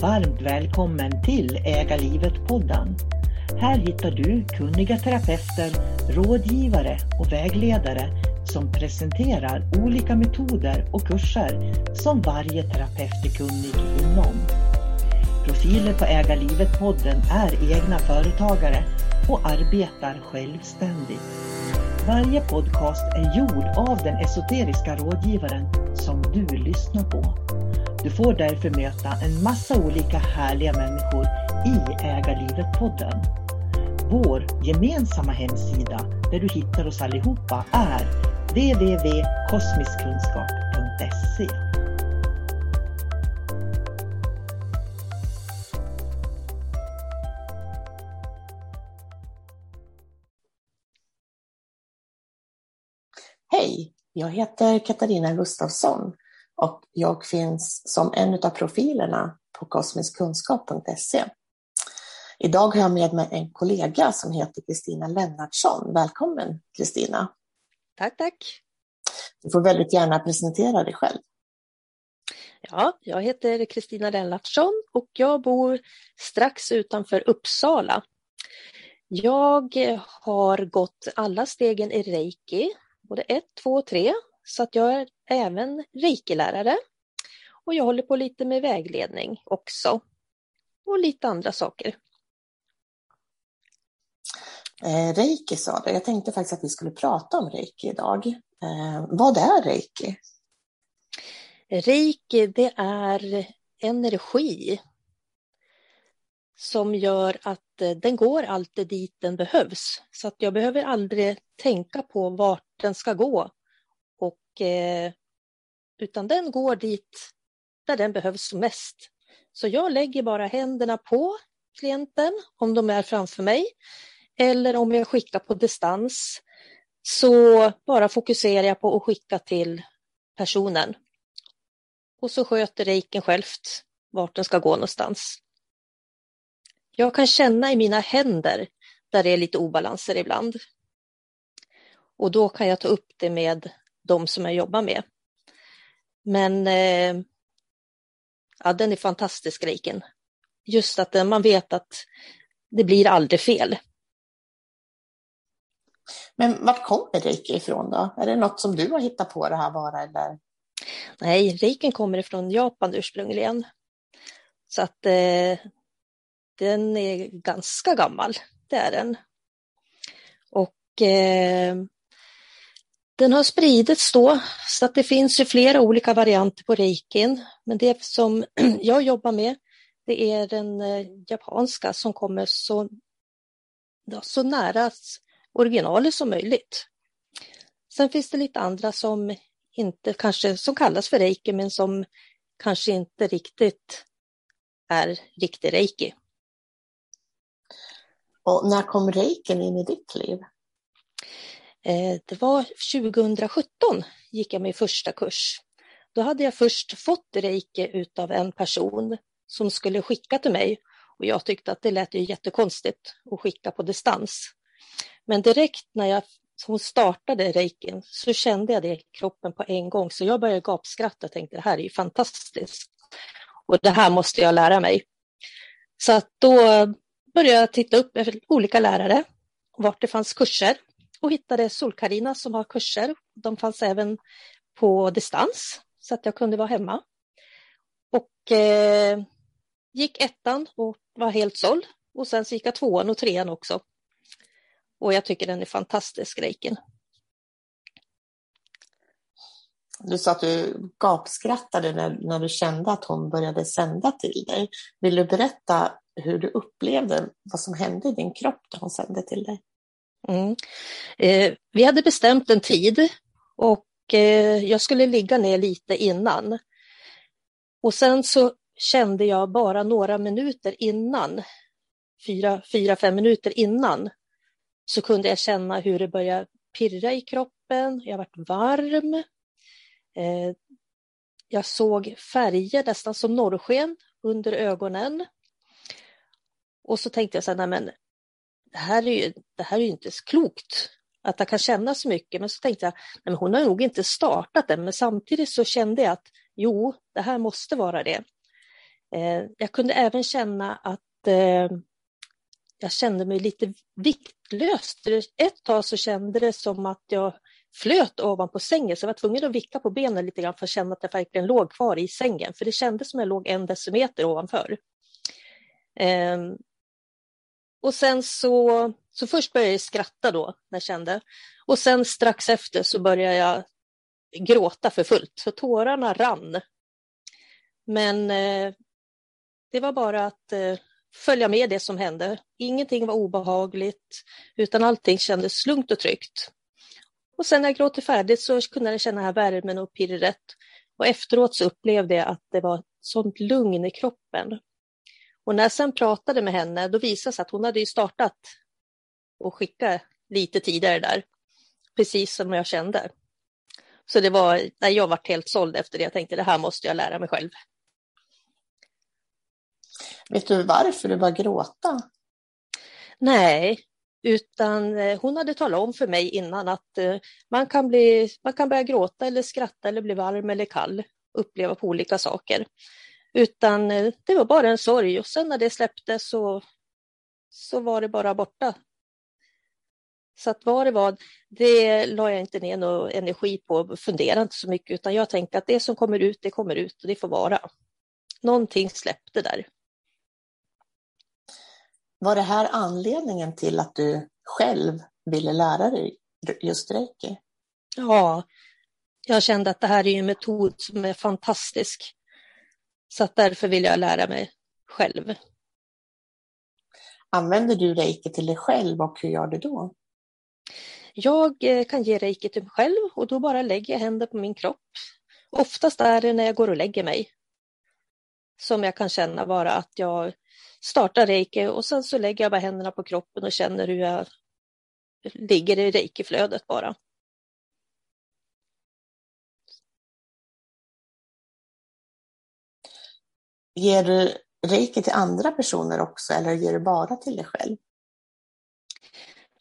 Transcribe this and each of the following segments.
Varmt välkommen till Äga livet-podden. Här hittar du kunniga terapeuter, rådgivare och vägledare som presenterar olika metoder och kurser som varje terapeut är kunnig inom. Profiler på Äga livet-podden är egna företagare och arbetar självständigt. Varje podcast är gjord av den esoteriska rådgivaren som du lyssnar på. Du får därför möta en massa olika härliga människor i Ägarlivet-podden. Vår gemensamma hemsida där du hittar oss allihopa är www.kosmiskkunskap.se Hej, jag heter Katarina Gustafsson och jag finns som en av profilerna på kosmiskkunskap.se. Idag har jag med mig en kollega som heter Kristina Lennartsson. Välkommen Kristina! Tack, tack! Du får väldigt gärna presentera dig själv. Ja, jag heter Kristina Lennartsson och jag bor strax utanför Uppsala. Jag har gått alla stegen i reiki, både ett, två och tre, så att jag är även reiki-lärare. Och jag håller på lite med vägledning också. Och lite andra saker. Eh, reiki sa du. Jag tänkte faktiskt att vi skulle prata om reiki idag. Eh, vad är reiki? Reiki, det är energi som gör att eh, den går alltid dit den behövs. Så att jag behöver aldrig tänka på vart den ska gå Eh, utan den går dit där den behövs mest. Så jag lägger bara händerna på klienten om de är framför mig eller om jag skickar på distans så bara fokuserar jag på att skicka till personen. Och så sköter reiken självt vart den ska gå någonstans. Jag kan känna i mina händer där det är lite obalanser ibland. Och då kan jag ta upp det med de som jag jobbar med. Men eh, ja, den är fantastisk, Reiken. Just att man vet att det blir aldrig fel. Men vart kommer reiki ifrån då? Är det något som du har hittat på det här bara eller? Nej, reiken kommer ifrån Japan ursprungligen. Så att eh, den är ganska gammal, det är den. Och eh, den har spridits då, så att det finns ju flera olika varianter på reikin. Men det som jag jobbar med, det är den eh, japanska som kommer så, så nära originalet som möjligt. Sen finns det lite andra som inte kanske som kallas för reiki, men som kanske inte riktigt är riktig reiki. Och när kom reikin in i ditt liv? Eh, det var 2017 gick jag min första kurs. Då hade jag först fått reiki av en person som skulle skicka till mig och jag tyckte att det lät ju jättekonstigt att skicka på distans. Men direkt när jag hon startade reikin så kände jag det i kroppen på en gång så jag började gapskratta och tänkte det här är ju fantastiskt och det här måste jag lära mig. Så att då började jag titta upp efter olika lärare, vart det fanns kurser och hittade Solkarina som har kurser. De fanns även på distans så att jag kunde vara hemma. Och eh, gick ettan och var helt såld. Och sen så gick jag tvåan och trean också. Och jag tycker den är fantastisk, Reiken. Du sa att du gapskrattade när, när du kände att hon började sända till dig. Vill du berätta hur du upplevde vad som hände i din kropp när hon sände till dig? Mm. Eh, vi hade bestämt en tid och eh, jag skulle ligga ner lite innan. Och sen så kände jag bara några minuter innan, fyra, fyra, fem minuter innan, så kunde jag känna hur det började pirra i kroppen. Jag vart varm. Eh, jag såg färger nästan som norrsken under ögonen. Och så tänkte jag så här, nej men det här är ju, det här är ju inte klokt att jag kan känna så mycket. Men så tänkte jag, nej men hon har nog inte startat den. Men samtidigt så kände jag att jo, det här måste vara det. Eh, jag kunde även känna att eh, jag kände mig lite viktlös. Ett tag så kände det som att jag flöt ovanpå sängen så jag var tvungen att vicka på benen lite grann för att känna att jag verkligen låg kvar i sängen. För det kändes som att jag låg en decimeter ovanför. Eh, och sen så, så först började jag skratta då när jag kände. Och sen strax efter så började jag gråta för fullt. Så tårarna rann. Men eh, det var bara att eh, följa med det som hände. Ingenting var obehagligt utan allting kändes lugnt och tryggt. Och sen när jag gråter färdigt så kunde jag känna här värmen och pirret. Och efteråt så upplevde jag att det var ett sånt lugn i kroppen. Och när jag sen pratade med henne, då visade det sig att hon hade startat och skickat lite tidigare där, precis som jag kände. Så det var, när jag var helt såld efter det, jag tänkte det här måste jag lära mig själv. Vet du varför du började gråta? Nej, utan eh, hon hade talat om för mig innan att eh, man kan, bli, man kan börja gråta eller skratta eller bli varm eller kall, uppleva på olika saker. Utan eh, det var bara en sorg och sen när det släppte så, så var det bara borta. Så att vad det var, det la jag inte ner någon energi på, funderade inte så mycket, utan jag tänkte att det som kommer ut, det kommer ut och det får vara. Någonting släppte där. Var det här anledningen till att du själv ville lära dig just reiki? Ja, jag kände att det här är en metod som är fantastisk. Så därför vill jag lära mig själv. Använder du reiki till dig själv och hur gör du då? Jag eh, kan ge reiki till mig själv och då bara lägger jag händer på min kropp. Oftast är det när jag går och lägger mig som jag kan känna bara att jag startar reiki och sen så lägger jag bara händerna på kroppen och känner hur jag ligger i reikiflödet bara. Ger du reiki till andra personer också eller ger du bara till dig själv?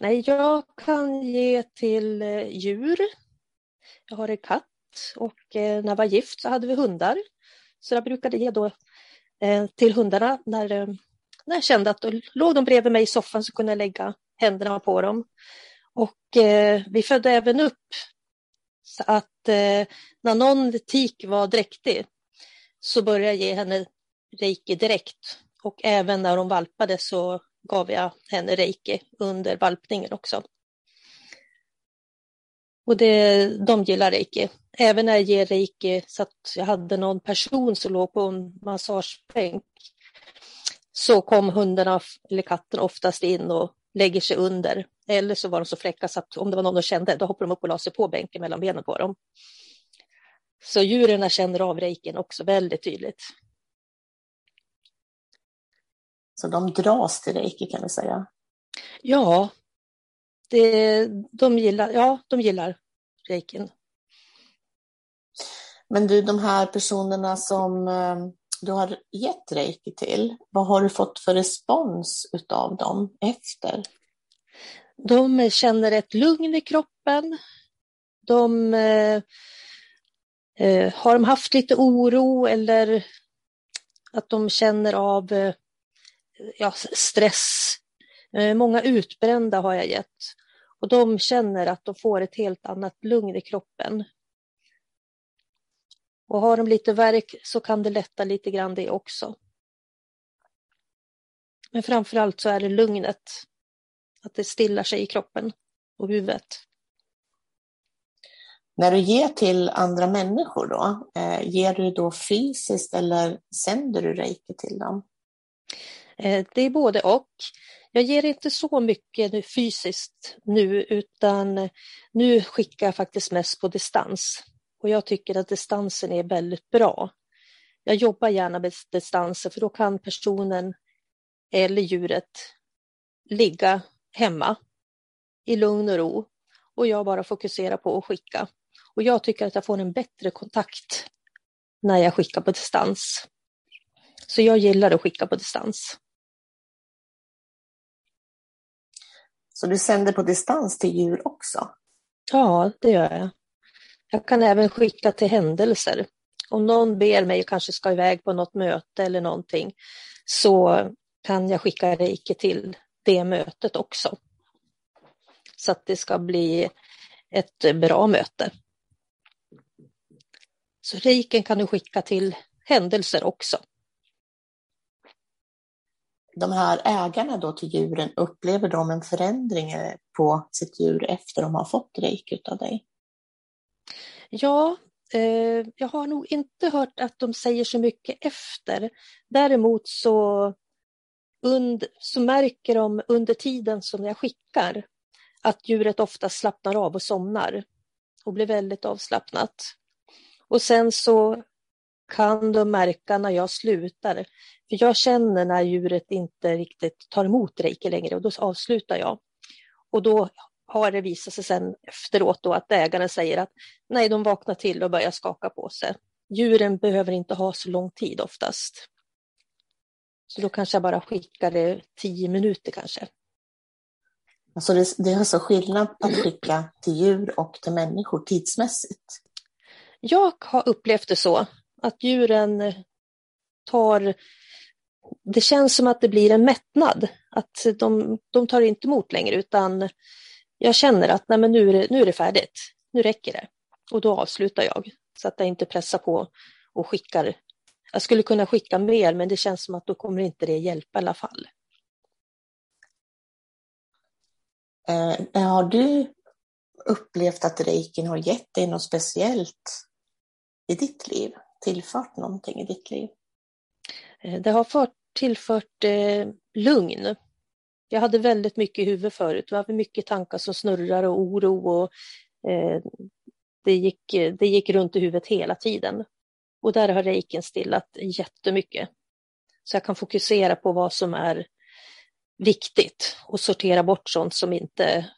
Nej, jag kan ge till eh, djur. Jag har en katt och eh, när jag var gift så hade vi hundar. Så jag brukade ge då eh, till hundarna när, när jag kände att då låg de bredvid mig i soffan så kunde jag lägga händerna på dem. Och vi födde även upp så att när någon tik var dräktig så började jag ge henne reiki direkt. Och även när hon valpade så gav jag henne reiki under valpningen också. Och det, de gillar reiki. Även när jag ger reiki så att jag hade någon person som låg på en massagebänk så kom hundarna eller katten oftast in och lägger sig under. Eller så var de så fräcka så att om det var någon de kände, då hoppade de upp och la sig på bänken mellan benen på dem. Så djuren känner av reikin också väldigt tydligt. Så de dras till reiki kan vi säga. Ja, det, de, gillar, ja de gillar reikin. Men du, de här personerna som eh, du har gett reiki till, vad har du fått för respons utav dem efter? De känner ett lugn i kroppen. De eh, eh har de haft lite oro eller att de känner av eh, ja, stress. Eh, många utbrända har jag gett. Och de känner att de får ett helt annat lugn i kroppen. Och har de lite värk så kan det lätta lite grann det också. Men framför allt så är det lugnet. Att det stillar sig i kroppen och huvudet. När du ger till andra människor då, eh, ger du då fysiskt eller sänder du reiki till dem? Eh, det är både och. Jag ger inte så mycket nu fysiskt nu utan eh, nu skickar jag faktiskt mest på distans. Och jag tycker att distansen är väldigt bra. Jag jobbar gärna med distanser för då kan personen eller djuret ligga hemma i lugn och ro och jag bara fokuserar på att skicka. Och jag tycker att jag får en bättre kontakt när jag skickar på distans. Så jag gillar att skicka på distans. Så du sänder på distans till djur också? Ja, det gör jag. Jag kan även skicka till händelser. Om någon ber mig och kanske ska iväg på något möte eller någonting så kan jag skicka reiki till det mötet också. Så att det ska bli ett bra möte. Så reiken kan du skicka till händelser också. De här ägarna då till djuren, upplever de en förändring eh, på sitt djur efter de har fått reiki av dig? Ja, eh, jag har nog inte hört att de säger så mycket efter. Däremot så, und, så märker de under tiden som jag skickar att djuret ofta slappnar av och somnar och blir väldigt avslappnat. Och sen så kan de märka när jag slutar. För jag känner när djuret inte riktigt tar emot reiki längre och då avslutar jag. Och då har det visat sig sen efteråt då att ägaren säger att nej, de vaknar till och börjar skaka på sig. Djuren behöver inte ha så lång tid oftast. Så då kanske jag bara skickar det tio minuter kanske. Alltså det, det är alltså skillnad att skicka till djur och till människor tidsmässigt? Jag har upplevt det så, att djuren tar... Det känns som att det blir en mättnad, att de, de tar inte emot längre utan jag känner att nej, men nu, är det, nu är det färdigt, nu räcker det. Och då avslutar jag så att jag inte pressar på och skickar. Jag skulle kunna skicka mer men det känns som att då kommer inte det hjälpa i alla fall. Eh, har du upplevt att reikin har gett dig något speciellt i ditt liv? Tillfört någonting i ditt liv? Eh, det har fört, tillfört eh, lugn. Jag hade väldigt mycket i huvudet förut. Det var mycket tankar som snurrar och oro och eh, det, gick, det gick runt i huvudet hela tiden. Och där har reiken stillat jättemycket. Så jag kan fokusera på vad som är viktigt och sortera bort sånt som inte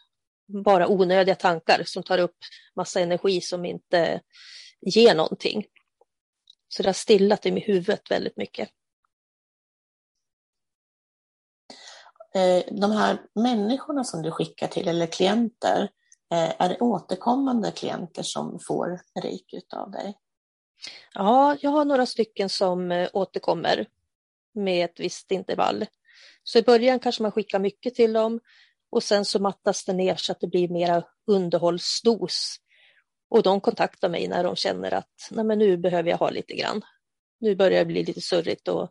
bara onödiga tankar som tar upp massa energi som inte ger någonting. Så det har stillat i huvudet väldigt mycket. Eh, de här människorna som du skickar till, eller klienter, eh, är det återkommande klienter som får reiki av dig? Ja, jag har några stycken som eh, återkommer med ett visst intervall. Så i början kanske man skickar mycket till dem och sen så mattas det ner så att det blir mera underhållsdos. Och de kontaktar mig när de känner att Nej, men nu behöver jag ha lite grann. Nu börjar det bli lite surrigt och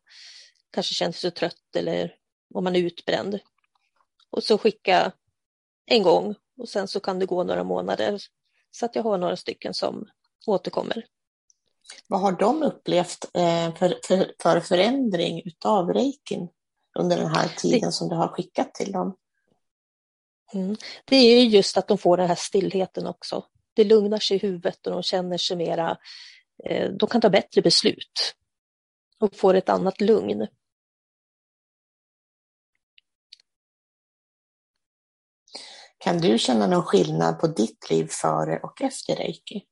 kanske känner sig trött eller om man är utbränd. Och så skicka en gång och sen så kan det gå några månader så att jag har några stycken som återkommer. Vad har de upplevt eh, för, för, för förändring utav reikin under den här tiden det, som du har skickat till dem? Mm, det är just att de får den här stillheten också. Det lugnar sig i huvudet och de känner sig mera, eh, de kan ta bättre beslut och får ett annat lugn. Kan du känna någon skillnad på ditt liv före och efter reiki?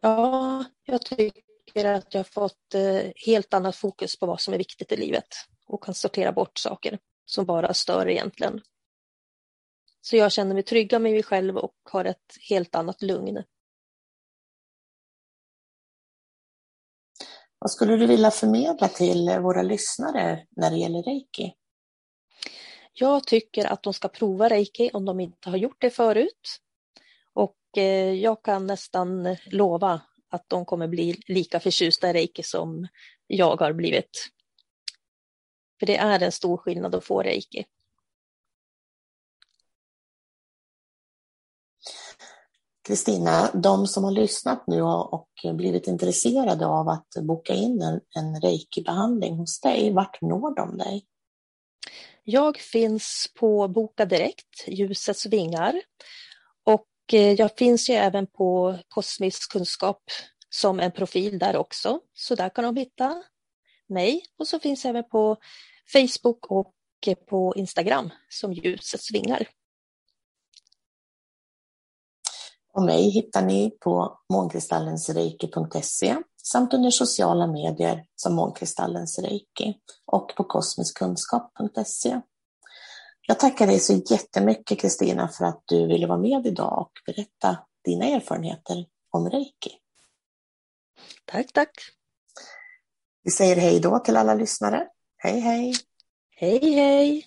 Ja, jag tycker att jag har fått eh, helt annat fokus på vad som är viktigt i livet och kan sortera bort saker som bara stör egentligen. Så jag känner mig trygga med mig själv och har ett helt annat lugn. Vad skulle du vilja förmedla till våra lyssnare när det gäller reiki? Jag tycker att de ska prova reiki om de inte har gjort det förut. Och eh, jag kan nästan lova att de kommer bli lika förtjusta i reiki som jag har blivit. För det är en stor skillnad att få reiki. Kristina, de som har lyssnat nu och blivit intresserade av att boka in en, en reiki-behandling hos dig, vart når de dig? Jag finns på Boka Direkt, Ljusets vingar. Och eh, jag finns ju även på Kosmisk kunskap som en profil där också. Så där kan de hitta mig. Och så finns jag även på Facebook och eh, på Instagram som Ljusets vingar. Och mig hittar ni på månkristallensreiki.se samt under sociala medier som Månkristallens Reiki och på kosmiskkunskap.se. Jag tackar dig så jättemycket Kristina för att du ville vara med idag och berätta dina erfarenheter om reiki. Tack, tack. Vi säger hej då till alla lyssnare. Hej, hej. Hej, hej.